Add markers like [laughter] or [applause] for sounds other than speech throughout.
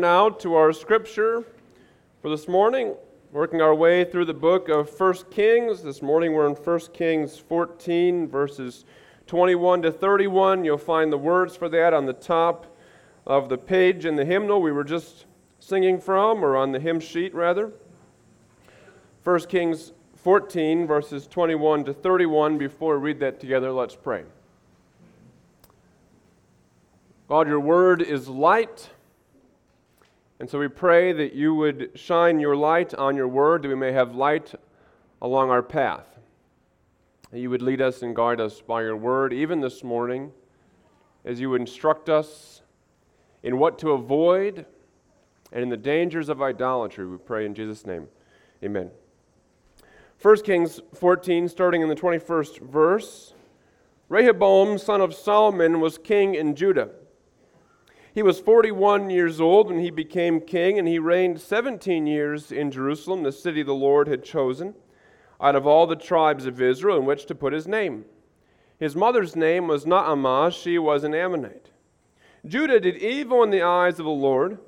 now to our scripture for this morning, working our way through the book of 1 Kings. This morning we're in 1 Kings 14, verses 21 to 31. You'll find the words for that on the top of the page in the hymnal we were just singing from, or on the hymn sheet rather. 1 Kings 14, verses 21 to 31. Before we read that together, let's pray. God, your word is light and so we pray that you would shine your light on your word, that we may have light along our path. That you would lead us and guide us by your word, even this morning, as you would instruct us in what to avoid and in the dangers of idolatry. We pray in Jesus' name. Amen. 1 Kings 14, starting in the 21st verse. Rehoboam, son of Solomon, was king in Judah. He was 41 years old when he became king, and he reigned 17 years in Jerusalem, the city the Lord had chosen, out of all the tribes of Israel in which to put his name. His mother's name was Naamah, she was an Ammonite. Judah did evil in the eyes of the Lord.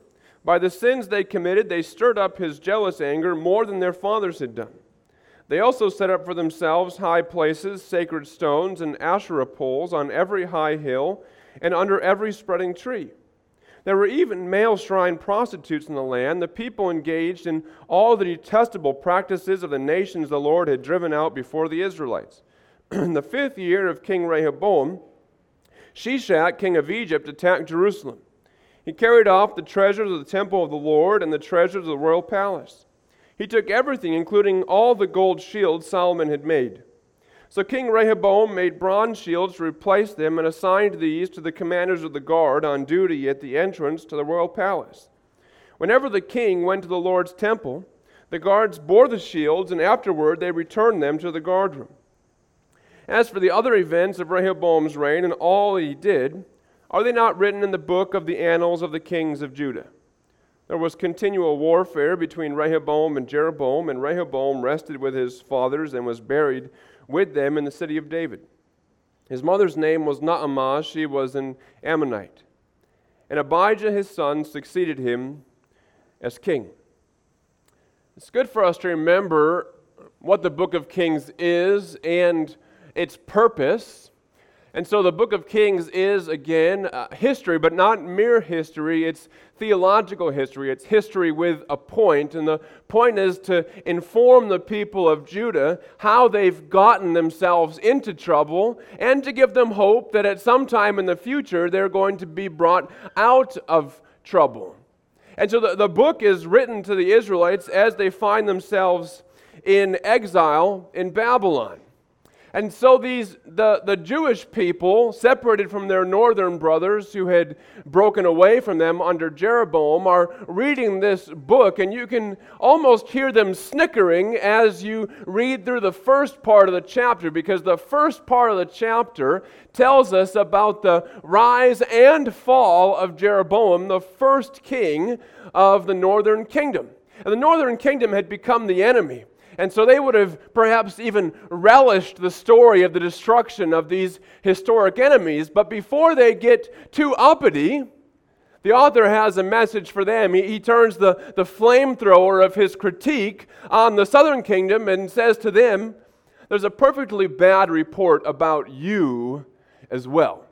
By the sins they committed, they stirred up his jealous anger more than their fathers had done. They also set up for themselves high places, sacred stones, and Asherah poles on every high hill and under every spreading tree. There were even male shrine prostitutes in the land. The people engaged in all the detestable practices of the nations the Lord had driven out before the Israelites. in [clears throat] the fifth year of King Rehoboam, Shishak, king of Egypt, attacked Jerusalem. He carried off the treasures of the temple of the Lord and the treasures of the royal palace. He took everything, including all the gold shields Solomon had made. So King Rehoboam made bronze shields to replace them and assigned these to the commanders of the guard on duty at the entrance to the royal palace. Whenever the king went to the Lord's temple, the guards bore the shields, and afterward they returned them to the guardroom. As for the other events of Rehoboam's reign and all he did, are they not written in the book of the annals of the kings of Judah? There was continual warfare between Rehoboam and Jeroboam, and Rehoboam rested with his fathers and was buried with them in the city of David. His mother's name was Naamah, she was an Ammonite. And Abijah his son succeeded him as king. It's good for us to remember what the book of Kings is and its purpose and so the book of Kings is, again, uh, history, but not mere history. It's theological history. It's history with a point. And the point is to inform the people of Judah how they've gotten themselves into trouble and to give them hope that at some time in the future they're going to be brought out of trouble. And so the, the book is written to the Israelites as they find themselves in exile in Babylon. And so these the, the Jewish people, separated from their northern brothers who had broken away from them under Jeroboam, are reading this book, and you can almost hear them snickering as you read through the first part of the chapter, because the first part of the chapter tells us about the rise and fall of Jeroboam, the first king of the northern kingdom. And the northern kingdom had become the enemy. And so they would have perhaps even relished the story of the destruction of these historic enemies. But before they get too uppity, the author has a message for them. He, he turns the, the flamethrower of his critique on the southern kingdom and says to them, There's a perfectly bad report about you as well.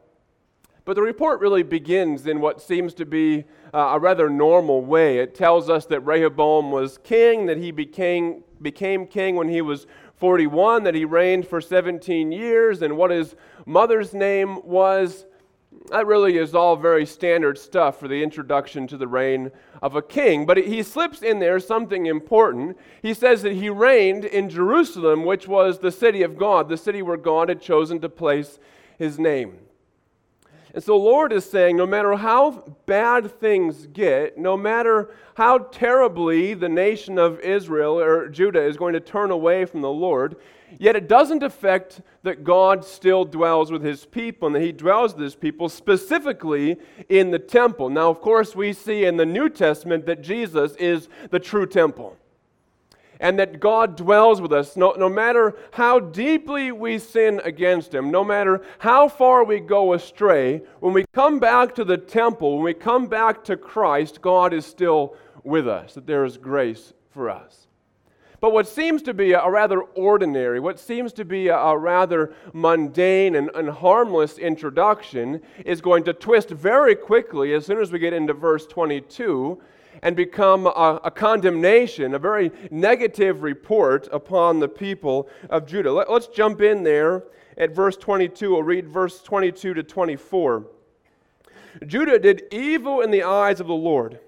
But the report really begins in what seems to be uh, a rather normal way. It tells us that Rehoboam was king, that he became, became king when he was 41, that he reigned for 17 years, and what his mother's name was. That really is all very standard stuff for the introduction to the reign of a king. But he slips in there something important. He says that he reigned in Jerusalem, which was the city of God, the city where God had chosen to place his name. And so, Lord is saying no matter how bad things get, no matter how terribly the nation of Israel or Judah is going to turn away from the Lord, yet it doesn't affect that God still dwells with his people and that he dwells with his people specifically in the temple. Now, of course, we see in the New Testament that Jesus is the true temple. And that God dwells with us no, no matter how deeply we sin against Him, no matter how far we go astray. When we come back to the temple, when we come back to Christ, God is still with us, that there is grace for us. But what seems to be a rather ordinary, what seems to be a rather mundane and, and harmless introduction is going to twist very quickly as soon as we get into verse 22 and become a, a, condemnation, a very negative report upon the people of Judah. Let, us jump in there at verse 22. We'll read verse 22 to 24. Judah did evil in the eyes of the Lord.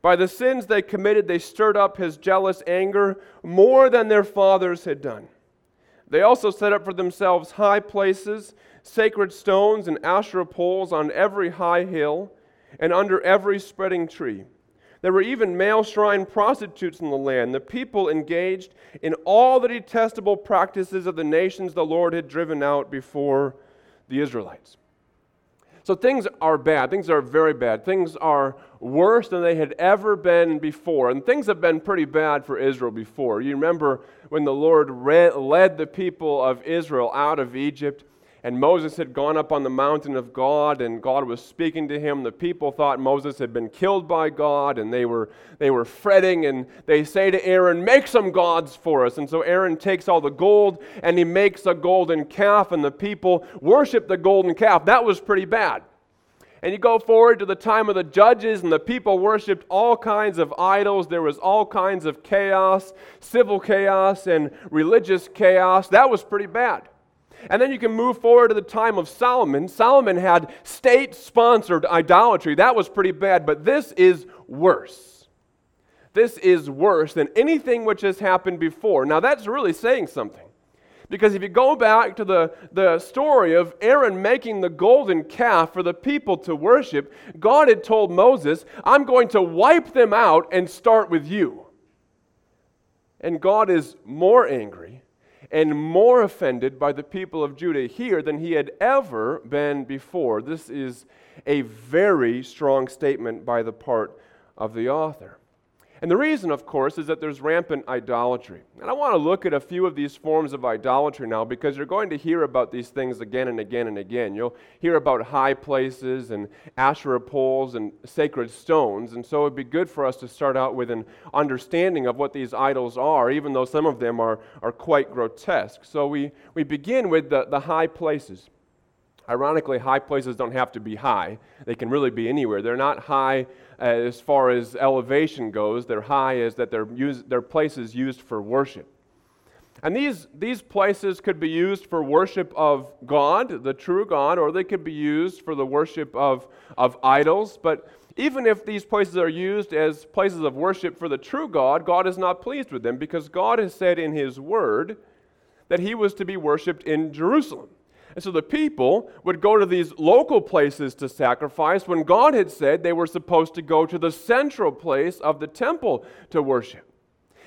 By the sins they committed, they stirred up his jealous anger more than their fathers had done. They also set up for themselves high places, sacred stones, and Asherah poles on every high hill and under every spreading tree. There were even male shrine prostitutes in the land. The people engaged in all the detestable practices of the nations the Lord had driven out before the Israelites. So things are bad. Things are very bad. Things are worse than they had ever been before. And things have been pretty bad for Israel before. You remember when the Lord led the people of Israel out of Egypt and Moses had gone up on the mountain of God, and God was speaking to him. The people thought Moses had been killed by God, and they were, they were fretting, and they say to Aaron, Make some gods for us. And so Aaron takes all the gold, and he makes a golden calf, and the people worship the golden calf. That was pretty bad. And you go forward to the time of the judges, and the people worshiped all kinds of idols. There was all kinds of chaos, civil chaos, and religious chaos. That was pretty bad. And then you can move forward to the time of Solomon. Solomon had state sponsored idolatry. That was pretty bad, but this is worse. This is worse than anything which has happened before. Now, that's really saying something. Because if you go back to the, the story of Aaron making the golden calf for the people to worship, God had told Moses, I'm going to wipe them out and start with you. And God is more angry and more offended by the people of Judah here than he had ever been before. This is a very strong statement by the part of the author. And the reason, of course, is that there's rampant idolatry. And I want to look at a few of these forms of idolatry now because you're going to hear about these things again and again and again. You'll hear about high places and Asherah poles and sacred stones. And so it'd be good for us to start out with an understanding of what these idols are, even though some of them are, are quite grotesque. So we, we begin with the, the high places. Ironically, high places don't have to be high, they can really be anywhere. They're not high as far as elevation goes, they're high as that they're, used, they're places used for worship. And these, these places could be used for worship of God, the true God, or they could be used for the worship of, of idols. But even if these places are used as places of worship for the true God, God is not pleased with them because God has said in His Word that He was to be worshiped in Jerusalem. And so the people would go to these local places to sacrifice when God had said they were supposed to go to the central place of the temple to worship.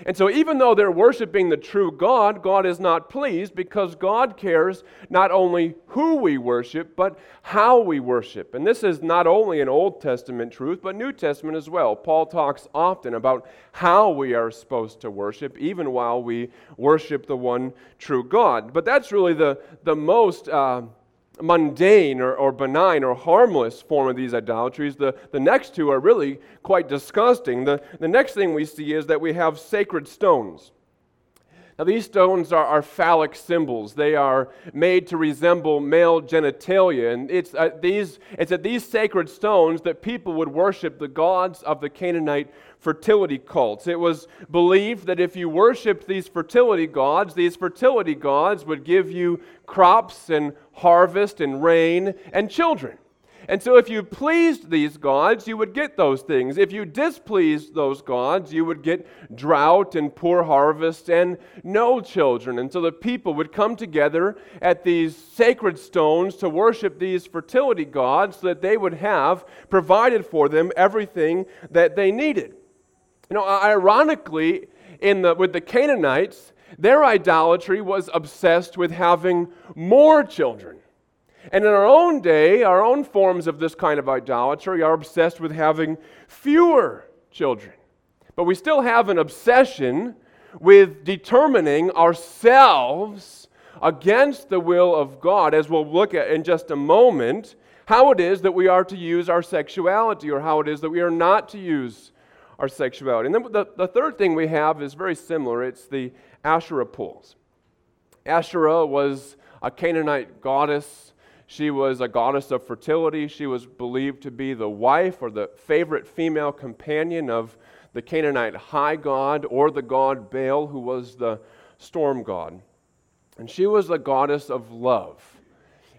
And so, even though they're worshiping the true God, God is not pleased because God cares not only who we worship, but how we worship. And this is not only an Old Testament truth, but New Testament as well. Paul talks often about how we are supposed to worship, even while we worship the one true God. But that's really the, the most. Uh, mundane or, or benign or harmless form of these idolatries. The, the next two are really quite disgusting. The, the next thing we see is that we have sacred stones. Now, these stones are, are phallic symbols. They are made to resemble male genitalia. And it's, at these, it's at these sacred stones that people would worship the gods of the Canaanite fertility cults. It was believed that if you worshiped these fertility gods, these fertility gods would give you crops and harvest and rain and children. And so, if you pleased these gods, you would get those things. If you displeased those gods, you would get drought and poor harvest and no children. And so, the people would come together at these sacred stones to worship these fertility gods so that they would have provided for them everything that they needed. You know, ironically, in the, with the Canaanites, their idolatry was obsessed with having more children. And in our own day, our own forms of this kind of idolatry are obsessed with having fewer children. But we still have an obsession with determining ourselves against the will of God, as we'll look at in just a moment, how it is that we are to use our sexuality or how it is that we are not to use our sexuality. And then the, the third thing we have is very similar it's the Asherah poles. Asherah was a Canaanite goddess. She was a goddess of fertility. She was believed to be the wife or the favorite female companion of the Canaanite high god or the god Baal, who was the storm god. And she was the goddess of love.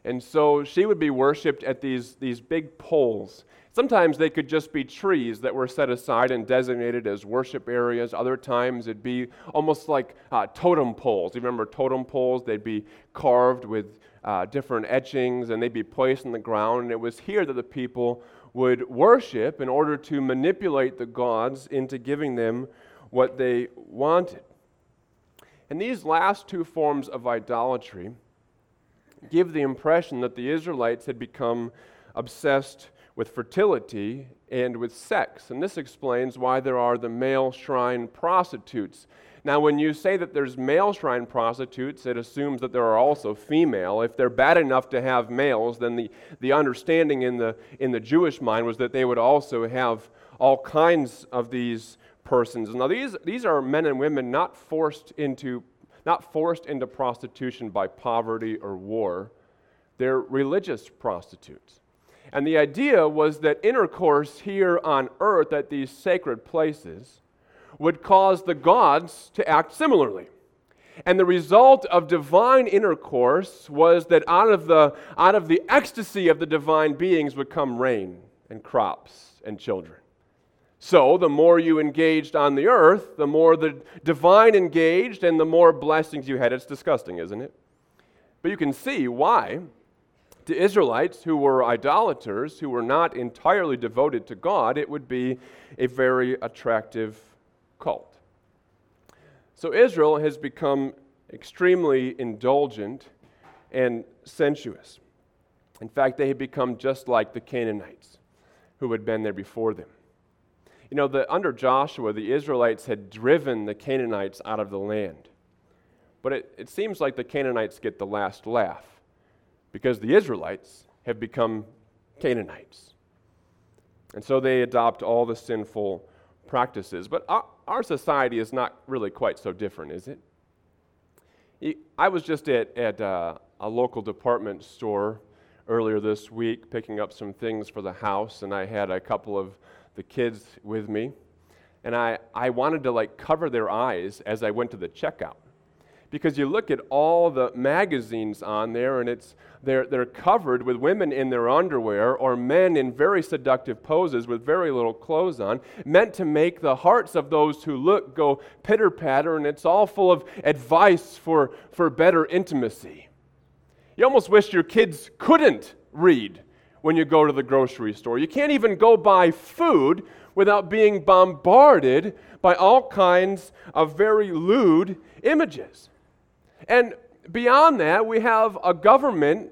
And so she would be worshiped at these, these big poles. Sometimes they could just be trees that were set aside and designated as worship areas. Other times it'd be almost like uh, totem poles. You remember totem poles? They'd be carved with uh, different etchings and they'd be placed in the ground. And it was here that the people would worship in order to manipulate the gods into giving them what they wanted. And these last two forms of idolatry give the impression that the Israelites had become obsessed with fertility and with sex. And this explains why there are the male shrine prostitutes. Now, when you say that there's male shrine prostitutes, it assumes that there are also female. If they're bad enough to have males, then the, the understanding in the, in the Jewish mind was that they would also have all kinds of these persons. Now, these, these are men and women not forced into not forced into prostitution by poverty or war. They're religious prostitutes. And the idea was that intercourse here on earth at these sacred places would cause the gods to act similarly. And the result of divine intercourse was that out of the, out of the ecstasy of the divine beings would come rain and crops and children. So, the more you engaged on the earth, the more the divine engaged, and the more blessings you had. It's disgusting, isn't it? But you can see why. To Israelites who were idolaters, who were not entirely devoted to God, it would be a very attractive cult. So, Israel has become extremely indulgent and sensuous. In fact, they had become just like the Canaanites who had been there before them. You know, the, under Joshua, the Israelites had driven the Canaanites out of the land. But it, it seems like the Canaanites get the last laugh because the Israelites have become Canaanites. And so they adopt all the sinful practices. But our, our society is not really quite so different, is it? I was just at, at uh, a local department store earlier this week picking up some things for the house, and I had a couple of the kids with me, and I, I wanted to like cover their eyes as I went to the checkout. Because you look at all the magazines on there, and it's, they're, they're covered with women in their underwear or men in very seductive poses with very little clothes on, meant to make the hearts of those who look go pitter patter, and it's all full of advice for, for better intimacy. You almost wish your kids couldn't read when you go to the grocery store. You can't even go buy food without being bombarded by all kinds of very lewd images. And beyond that, we have a government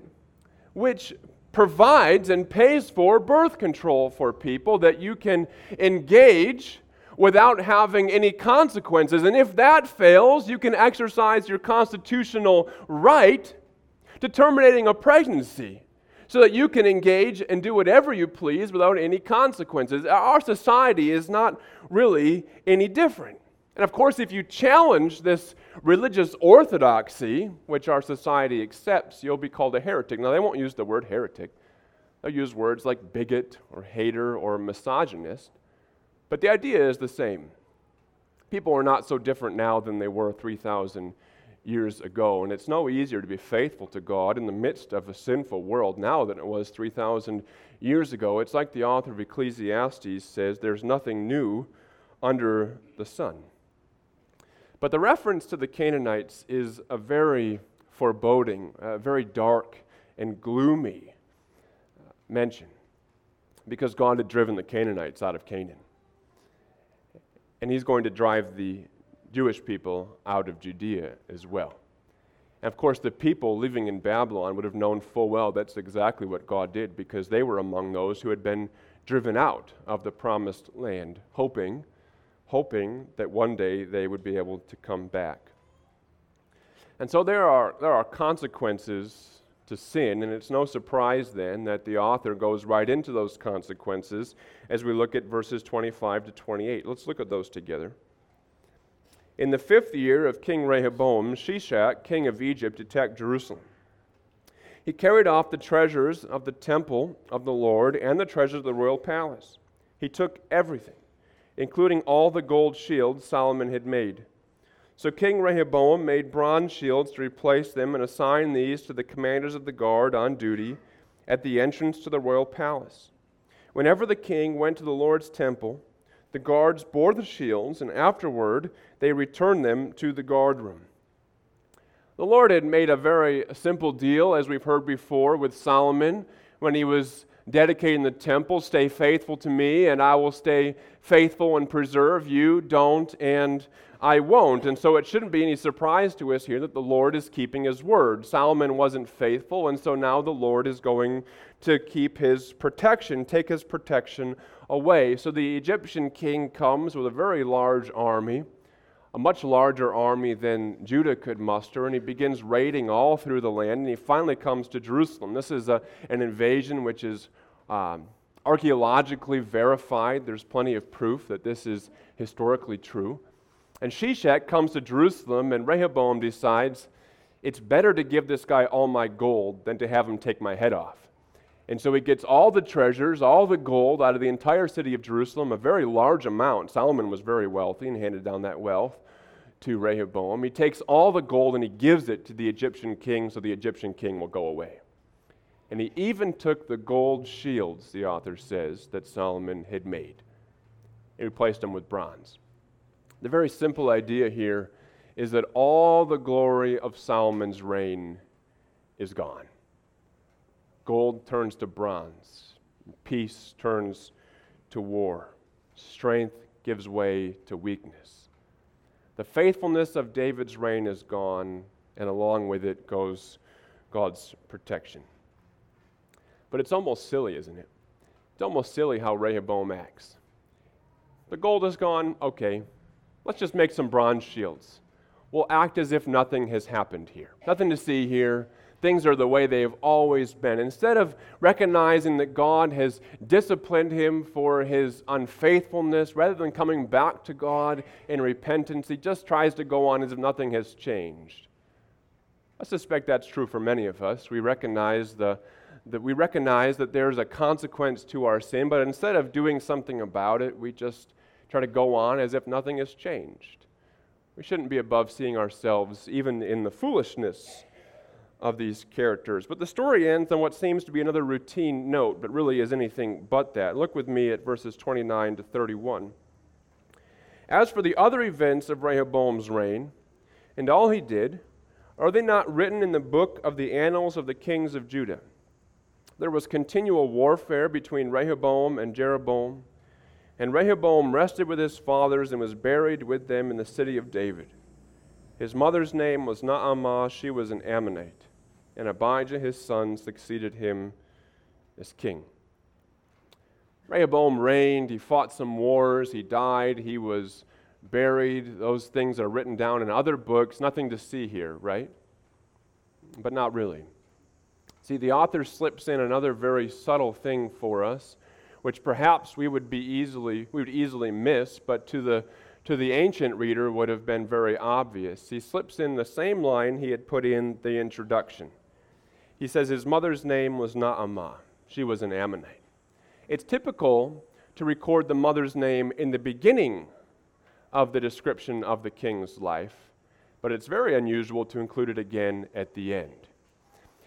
which provides and pays for birth control for people that you can engage without having any consequences. And if that fails, you can exercise your constitutional right to terminating a pregnancy so that you can engage and do whatever you please without any consequences. Our society is not really any different. And of course, if you challenge this religious orthodoxy, which our society accepts, you'll be called a heretic. Now, they won't use the word heretic, they'll use words like bigot or hater or misogynist. But the idea is the same. People are not so different now than they were 3,000 years ago. And it's no easier to be faithful to God in the midst of a sinful world now than it was 3,000 years ago. It's like the author of Ecclesiastes says there's nothing new under the sun. But the reference to the Canaanites is a very foreboding, a very dark and gloomy uh, mention because God had driven the Canaanites out of Canaan. And he's going to drive the Jewish people out of Judea as well. And of course, the people living in Babylon would have known full well that's exactly what God did because they were among those who had been driven out of the promised land, hoping, hoping that one day they would be able to come back. And so there are, there are consequences to sin, and it's no surprise then that the author goes right into those consequences as we look at verses 25 to 28. Let's look at those together. In the fifth year of King Rehoboam, Shishak, king of Egypt, attacked Jerusalem. He carried off the treasures of the temple of the Lord and the treasures of the royal palace. He took everything, including all the gold shields Solomon had made. So King Rehoboam made bronze shields to replace them and assigned these to the commanders of the guard on duty at the entrance to the royal palace. Whenever the king went to the Lord's temple, the guards bore the shields, and afterward they returned them to the guard room. The Lord had made a very simple deal, as we've heard before, with Solomon when he was dedicating the temple. Stay faithful to me, and I will stay faithful and preserve you. Don't, and I won't. And so it shouldn't be any surprise to us here that the Lord is keeping his word. Solomon wasn't faithful, and so now the Lord is going to keep his protection, take his protection away. So the Egyptian king comes with a very large army, a much larger army than Judah could muster, and he begins raiding all through the land, and he finally comes to Jerusalem. This is a, an invasion which is um, archaeologically verified. There's plenty of proof that this is historically true. And Shishak comes to Jerusalem, and Rehoboam decides it's better to give this guy all my gold than to have him take my head off. And so he gets all the treasures, all the gold out of the entire city of Jerusalem, a very large amount. Solomon was very wealthy and handed down that wealth to Rehoboam. He takes all the gold and he gives it to the Egyptian king so the Egyptian king will go away. And he even took the gold shields, the author says, that Solomon had made and replaced them with bronze. The very simple idea here is that all the glory of Solomon's reign is gone. Gold turns to bronze, peace turns to war, strength gives way to weakness. The faithfulness of David's reign is gone, and along with it goes God's protection. But it's almost silly, isn't it? It's almost silly how Rehoboam acts. The gold is gone, okay, Let's just make some bronze shields. We'll act as if nothing has happened here. Nothing to see here. Things are the way they have always been. Instead of recognizing that God has disciplined him for his unfaithfulness, rather than coming back to God in repentance, he just tries to go on as if nothing has changed. I suspect that's true for many of us. We recognize the, that we recognize that there's a consequence to our sin, but instead of doing something about it, we just try to go on as if nothing has changed. We shouldn't be above seeing ourselves even in the foolishness of these characters. But the story ends on what seems to be another routine note, but really is anything but that. Look with me at verses 29 to 31. As for the other events of Rehoboam's reign, and all he did, are they not written in the book of the annals of the kings of Judah? There was continual warfare between Rehoboam and Jeroboam and Rehoboam rested with his fathers and was buried with them in the city of David. His mother's name was Naamah, she was an Ammonite. And Abijah his son succeeded him as king. Rehoboam reigned, he fought some wars, he died, he was buried. Those things are written down in other books, nothing to see here, right? But not really. See, the author slips in another very subtle thing for us which perhaps we would be easily we would easily miss, but to the to the ancient reader would have been very obvious. He slips in the same line he had put in the introduction. He says his mother's name was Naamah. She was an Ammonite. It's typical to record the mother's name in the beginning of the description of the king's life, but it's very unusual to include it again at the end.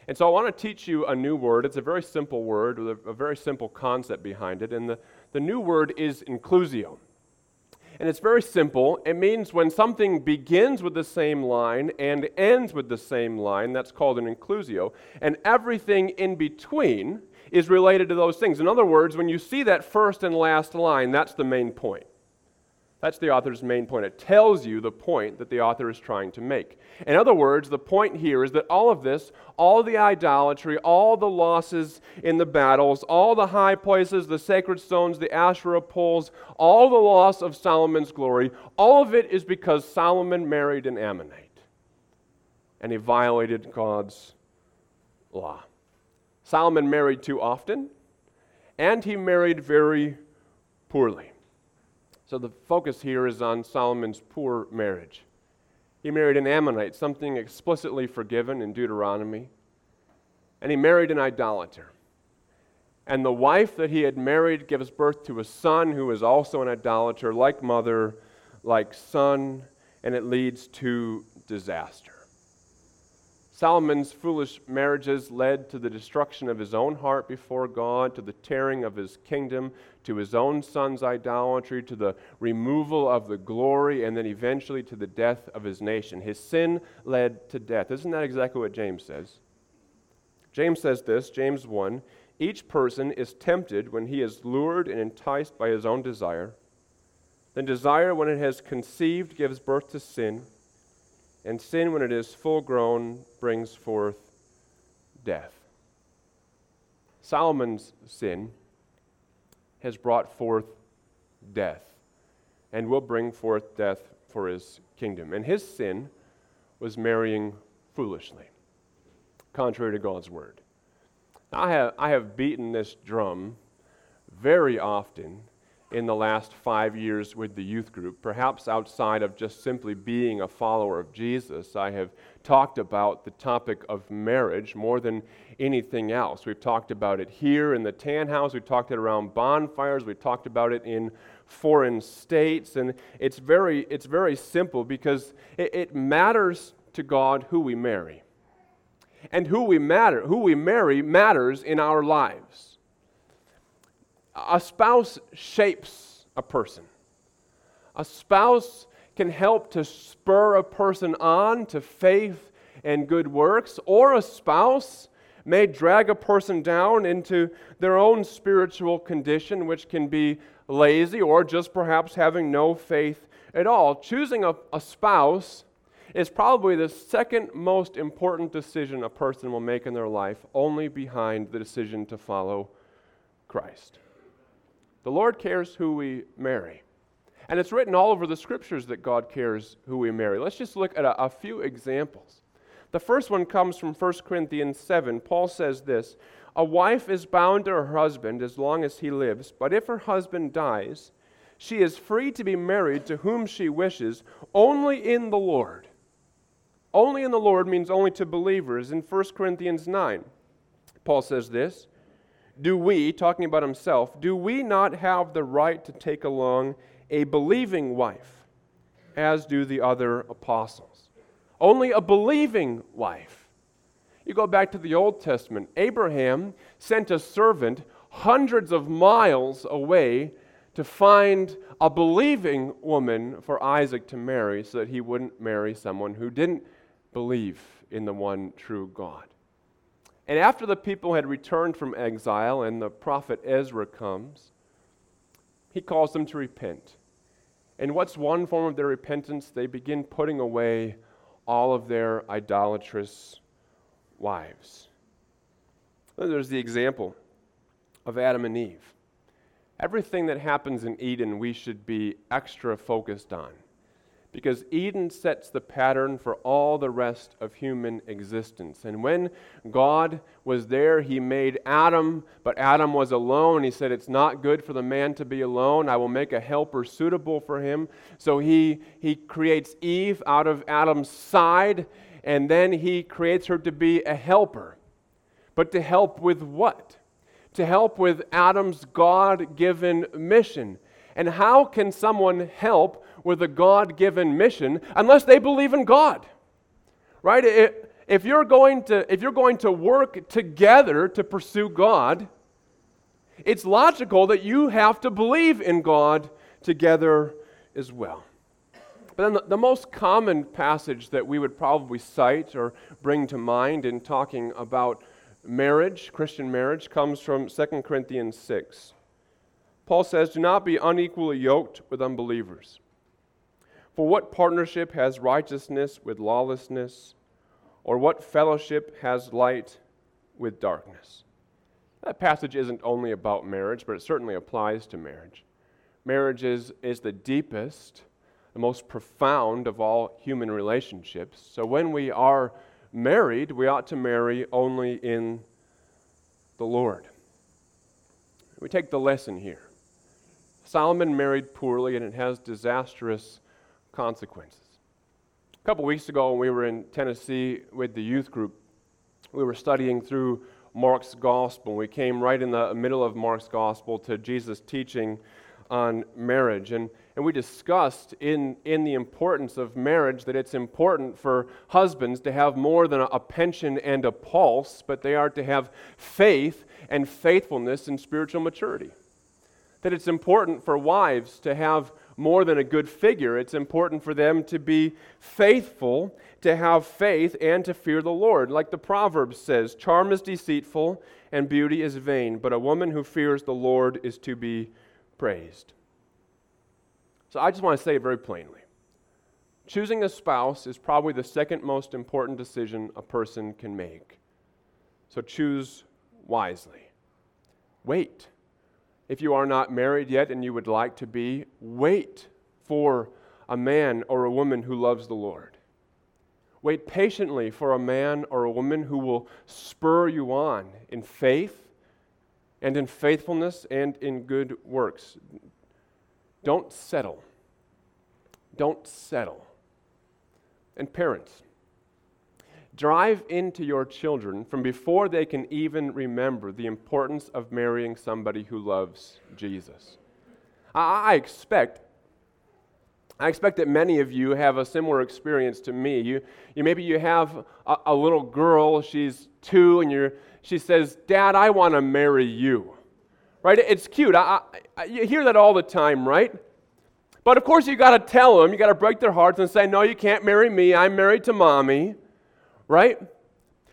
And so I want to teach you a new word. It's a very simple word with a, a very simple concept behind it. And the, the new word is inclusio. And it's very simple. It means when something begins with the same line and ends with the same line, that's called an inclusio. And everything in between is related to those things. In other words, when you see that first and last line, that's the main point. That's the author's main point. It tells you the point that the author is trying to make. In other words, the point here is that all of this, all the idolatry, all the losses in the battles, all the high places, the sacred stones, the Asherah poles, all the loss of Solomon's glory, all of it is because Solomon married an Ammonite. And he violated God's law. Solomon married too often, and he married very poorly. So the focus here is on Solomon's poor marriage. He married an Ammonite, something explicitly forgiven in Deuteronomy, and he married an idolater. And the wife that he had married gives birth to a son who is also an idolater, like mother, like son, and it leads to disaster. Solomon's foolish marriages led to the destruction of his own heart before God, to the tearing of his kingdom, to his own son's idolatry, to the removal of the glory, and then eventually to the death of his nation. His sin led to death. Isn't that exactly what James says? James says this, James 1 Each person is tempted when he is lured and enticed by his own desire. Then desire, when it has conceived, gives birth to sin and sin, when it is full grown, brings forth death. Solomon's sin has brought forth death and will bring forth death for his kingdom. And his sin was marrying foolishly, contrary to God's word. I have, I have beaten this drum very often in the last five years with the youth group, perhaps outside of just simply being a follower of Jesus. I have talked about the topic of marriage more than anything else. We've talked about it here in the tan house, we've talked it around bonfires, we've talked about it in foreign states, and it's very, it's very simple because it, it matters to God who we marry. And who we matter, who we marry matters in our lives. A spouse shapes a person. A spouse can help to spur a person on to faith and good works, or a spouse may drag a person down into their own spiritual condition, which can be lazy or just perhaps having no faith at all. Choosing a, a spouse is probably the second most important decision a person will make in their life, only behind the decision to follow Christ. The Lord cares who we marry. And it's written all over the scriptures that God cares who we marry. Let's just look at a, a few examples. The first one comes from 1 Corinthians 7. Paul says this A wife is bound to her husband as long as he lives, but if her husband dies, she is free to be married to whom she wishes, only in the Lord. Only in the Lord means only to believers. In 1 Corinthians 9, Paul says this do we, talking about himself, do we not have the right to take along a believing wife, as do the other apostles? Only a believing wife. You go back to the Old Testament, Abraham sent a servant hundreds of miles away to find a believing woman for Isaac to marry so that he wouldn't marry someone who didn't believe in the one true God. And after the people had returned from exile and the prophet Ezra comes, he calls them to repent. And what's one form of their repentance? They begin putting away all of their idolatrous wives. There's the example of Adam and Eve. Everything that happens in Eden, we should be extra focused on because Eden sets the pattern for all the rest of human existence. And when God was there, He made Adam, but Adam was alone. He said, It's not good for the man to be alone. I will make a helper suitable for him. So He, he creates Eve out of Adam's side, and then He creates her to be a helper. But to help with what? To help with Adam's God given mission. And how can someone help with a God given mission unless they believe in God. Right? If you're, going to, if you're going to work together to pursue God, it's logical that you have to believe in God together as well. But then the, the, most common passage that we would probably cite or bring to mind in talking about marriage, Christian marriage, comes from 2 Corinthians 6. Paul says, Do not be unequally yoked with unbelievers. For what partnership has righteousness with lawlessness? Or what fellowship has light with darkness? That passage isn't only about marriage, but it certainly applies to marriage. Marriage is, is the deepest, the most profound of all human relationships. So when we are married, we ought to marry only in the Lord. We take the lesson here. Solomon married poorly, and it has disastrous consequences. A couple weeks ago, when we were in Tennessee with the youth group, we were studying through Mark's gospel. We came right in the middle of Mark's gospel to Jesus' teaching on marriage. And, and we discussed in, in the importance of marriage that it's important for husbands to have more than a, a pension and a pulse, but they are to have faith and faithfulness and spiritual maturity. That it's important for wives to have more than a good figure. It's important for them to be faithful, to have faith, and to fear the Lord. Like the proverb says, charm is deceitful and beauty is vain, but a woman who fears the Lord is to be praised. So I just want to say it very plainly. Choosing a spouse is probably the second most important decision a person can make. So choose wisely. Wait. If you are not married yet and you would like to be, wait for a man or a woman who loves the Lord. Wait patiently for a man or a woman who will spur you on in faith and in faithfulness and in good works. Don't settle. Don't settle. And parents, drive into your children from before they can even remember the importance of marrying somebody who loves Jesus. I, expect I expect that many of you have a similar experience to me. You, you maybe you have a, a little girl, she's two, and you're, she says, Dad, I want to marry you. Right? It's cute. I, I, you hear that all the time, right? But of course, you got to tell them, you got to break their hearts and say, No, you can't marry me. I'm married to mommy right?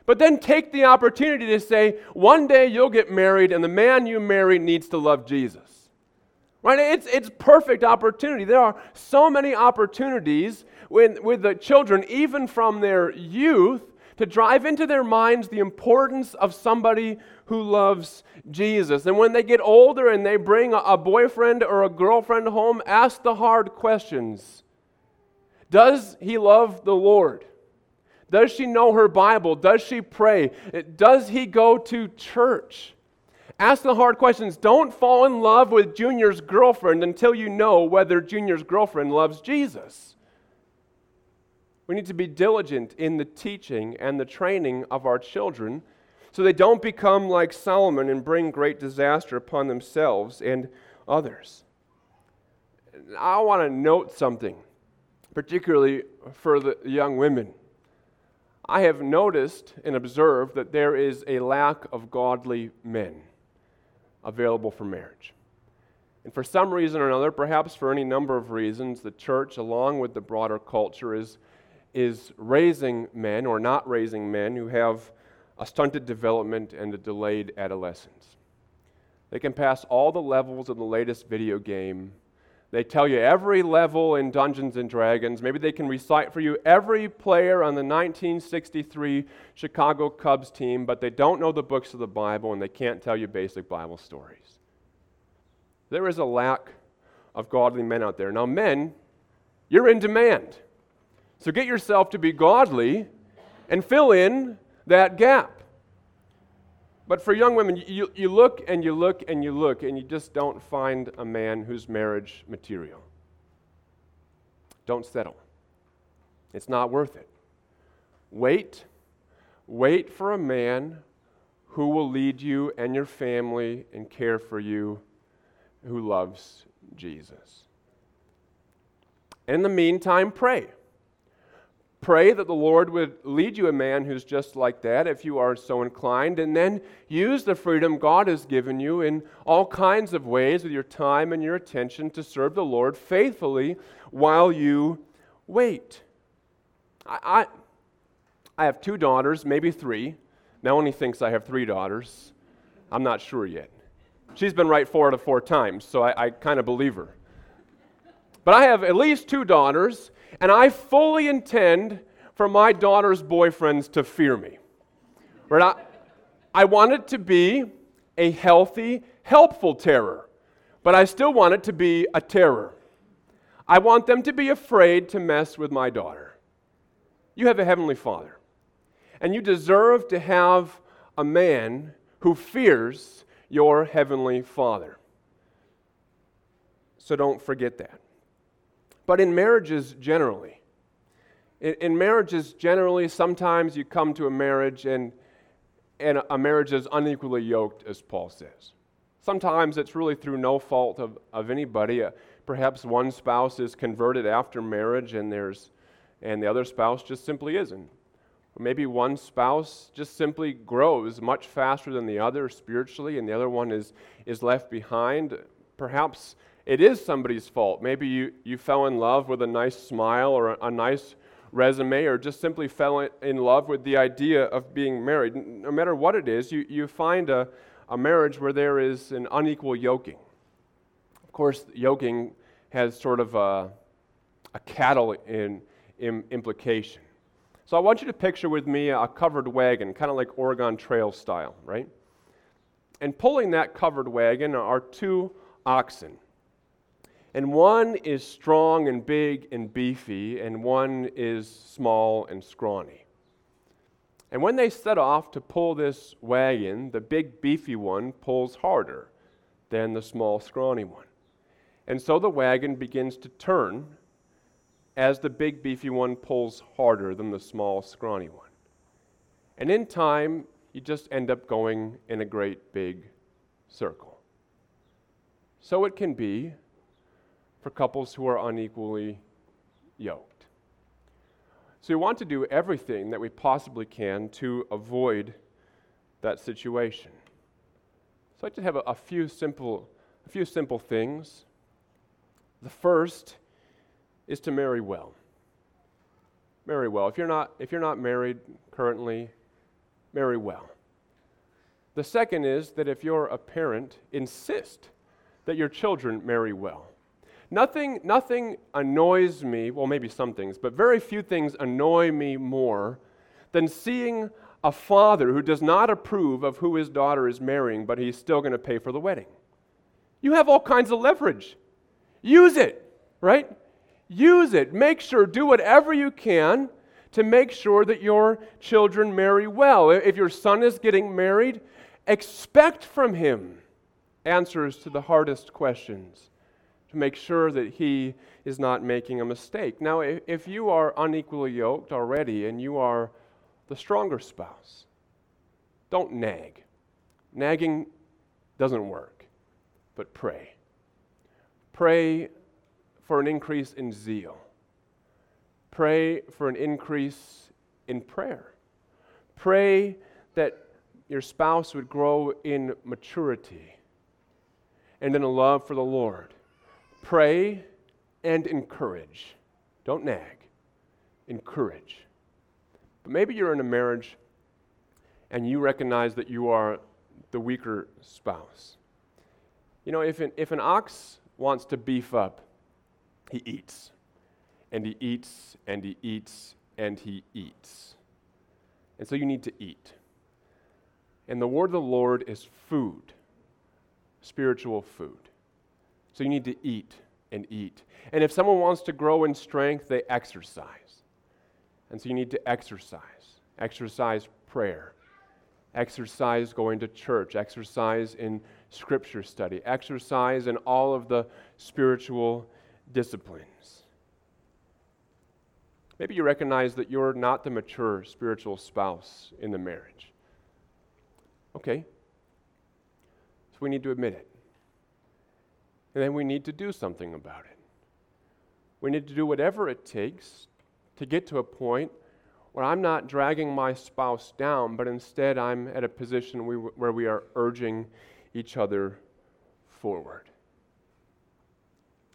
But then take the opportunity to say, one day you'll get married, and the man you marry needs to love Jesus. Right? It's, it's perfect opportunity. There are so many opportunities when, with the children, even from their youth, to drive into their minds the importance of somebody who loves Jesus. And when they get older and they bring a, a boyfriend or a girlfriend home, ask the hard questions Does he love the Lord? Does she know her Bible? Does she pray? Does he go to church? Ask the hard questions. Don't fall in love with Junior's girlfriend until you know whether Junior's girlfriend loves Jesus. We need to be diligent in the teaching and the training of our children so they don't become like Solomon and bring great disaster upon themselves and others. I want to note something, particularly for the young women. I have noticed and observed that there is a lack of godly men available for marriage. And for some reason or another, perhaps for any number of reasons, the church, along with the broader culture, is, is raising men or not raising men who have a stunted development and a delayed adolescence. They can pass all the levels of the latest video game they tell you every level in Dungeons and Dragons. Maybe they can recite for you every player on the 1963 Chicago Cubs team, but they don't know the books of the Bible and they can't tell you basic Bible stories. There is a lack of godly men out there. Now, men, you're in demand. So get yourself to be godly and fill in that gap. But for young women, you, you look and you look and you look, and you just don't find a man who's marriage material. Don't settle. It's not worth it. Wait. Wait for a man who will lead you and your family and care for you, who loves Jesus. In the meantime, pray. Pray that the Lord would lead you a man who's just like that if you are so inclined, and then use the freedom God has given you in all kinds of ways with your time and your attention to serve the Lord faithfully while you wait. I, I, I have two daughters, maybe three. Melanie thinks I have three daughters. I'm not sure yet. She's been right four out of four times, so I, I kind of believe her. But I have at least two daughters, and I fully intend for my daughter's boyfriends to fear me. Right? I, I want it to be a healthy, helpful terror, but I still want it to be a terror. I want them to be afraid to mess with my daughter. You have a heavenly father, and you deserve to have a man who fears your heavenly father. So don't forget that. But in marriages generally, in, in marriages generally, sometimes you come to a marriage and, and a marriage is unequally yoked, as Paul says. Sometimes it's really through no fault of, of anybody. Uh, perhaps one spouse is converted after marriage and, there's, and the other spouse just simply isn't. Or maybe one spouse just simply grows much faster than the other spiritually, and the other one is, is left behind. Perhaps it is somebody's fault. Maybe you, you fell in love with a nice smile or a, a nice resume, or just simply fell in love with the idea of being married. No matter what it is, you, you find a, a marriage where there is an unequal yoking. Of course, yoking has sort of a, a cattle in, in implication. So I want you to picture with me a covered wagon, kind of like Oregon Trail style, right? And pulling that covered wagon are two oxen. And one is strong and big and beefy, and one is small and scrawny. And when they set off to pull this wagon, the big beefy one pulls harder than the small scrawny one. And so the wagon begins to turn as the big beefy one pulls harder than the small scrawny one. And in time, you just end up going in a great big circle. So it can be for couples who are unequally yoked. So we want to do everything that we possibly can to avoid that situation. So I'd like to have a, a few simple a few simple things. The first is to marry well. Marry well. If you're not, if you're not married currently, marry well. The second is that if you're a parent, insist that your children marry well. Nothing, nothing annoys me, well, maybe some things, but very few things annoy me more than seeing a father who does not approve of who his daughter is marrying, but he's still going to pay for the wedding. You have all kinds of leverage. Use it, right? Use it. Make sure, do whatever you can to make sure that your children marry well. If your son is getting married, expect from him answers to the hardest questions to make sure that he is not making a mistake. Now, if you are unequally yoked already and you are the stronger spouse, don't nag. Nagging doesn't work, but pray. Pray for an increase in zeal. Pray for an increase in prayer. Pray that your spouse would grow in maturity and in a love for the Lord. Pray and encourage. Don't nag, encourage. But maybe you're in a marriage and you recognize that you are the weaker spouse. You know, if an, if an ox wants to beef up, he eats. And he eats, and he eats, and he eats. And so you need to eat. And the word of the Lord is food, spiritual food. So you need to eat and eat. And if someone wants to grow in strength, they exercise. And so you need to exercise. Exercise prayer. Exercise going to church. Exercise in scripture study. Exercise in all of the spiritual disciplines. Maybe you recognize that you're not the mature spiritual spouse in the marriage. Okay. So we need to admit it. And then we need to do something about it. We need to do whatever it takes to get to a point where I'm not dragging my spouse down, but instead I'm at a position where we are urging each other forward.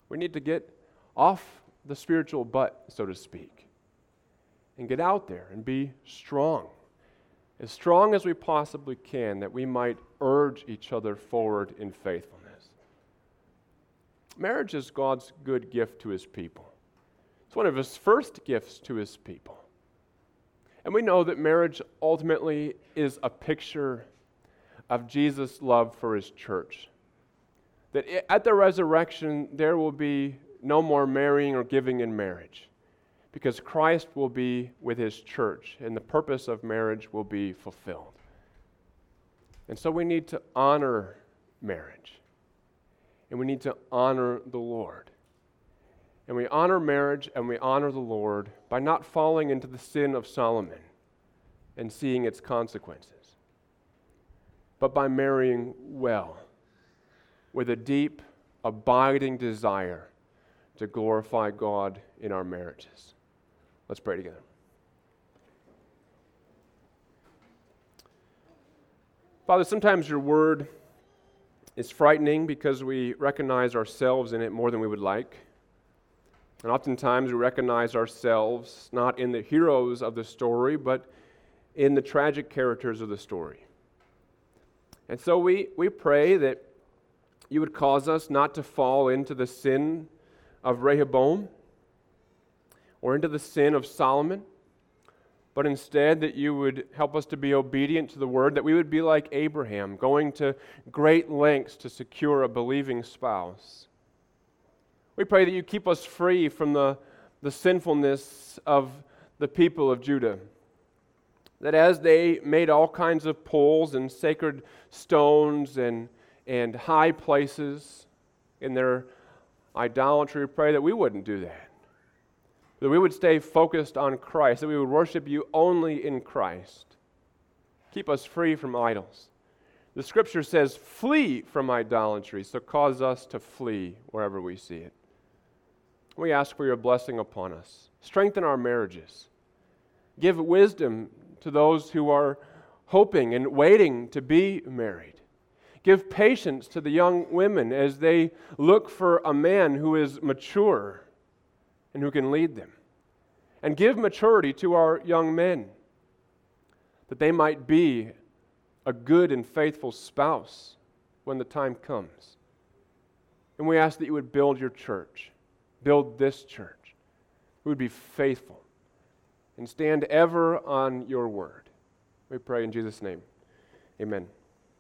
We need to get off the spiritual butt, so to speak, and get out there and be strong. As strong as we possibly can, that we might urge each other forward in faithfulness. Marriage is God's good gift to his people. It's one of his first gifts to his people. And we know that marriage ultimately is a picture of Jesus' love for his church. That at the resurrection, there will be no more marrying or giving in marriage because Christ will be with his church and the purpose of marriage will be fulfilled. And so we need to honor marriage and we need to honor the Lord. And we honor marriage and we honor the Lord by not falling into the sin of Solomon and seeing its consequences, but by marrying well with a deep, abiding desire to glorify God in our marriages. Let's pray together. Father, sometimes your word is frightening because we recognize ourselves in it more than we would like. And oftentimes we recognize ourselves not in the heroes of the story, but in the tragic characters of the story. And so we, we pray that you would cause us not to fall into the sin of Rehoboam or into the sin of Solomon but instead that you would help us to be obedient to the word, that we would be like Abraham, going to great lengths to secure a believing spouse. We pray that you keep us free from the, the sinfulness of the people of Judah. That as they made all kinds of poles and sacred stones and, and high places in their idolatry, we pray that we wouldn't do that that we would stay focused on Christ, that we would worship you only in Christ. Keep us free from idols. The scripture says, flee from idolatry, so cause us to flee wherever we see it. We ask for your blessing upon us. Strengthen our marriages. Give wisdom to those who are hoping and waiting to be married. Give patience to the young women as they look for a man who is mature and who can lead them. And give maturity to our young men that they might be a good and faithful spouse when the time comes. And we ask that you would build your church, build this church. We would be faithful and stand ever on your word. We pray in Jesus' name. Amen.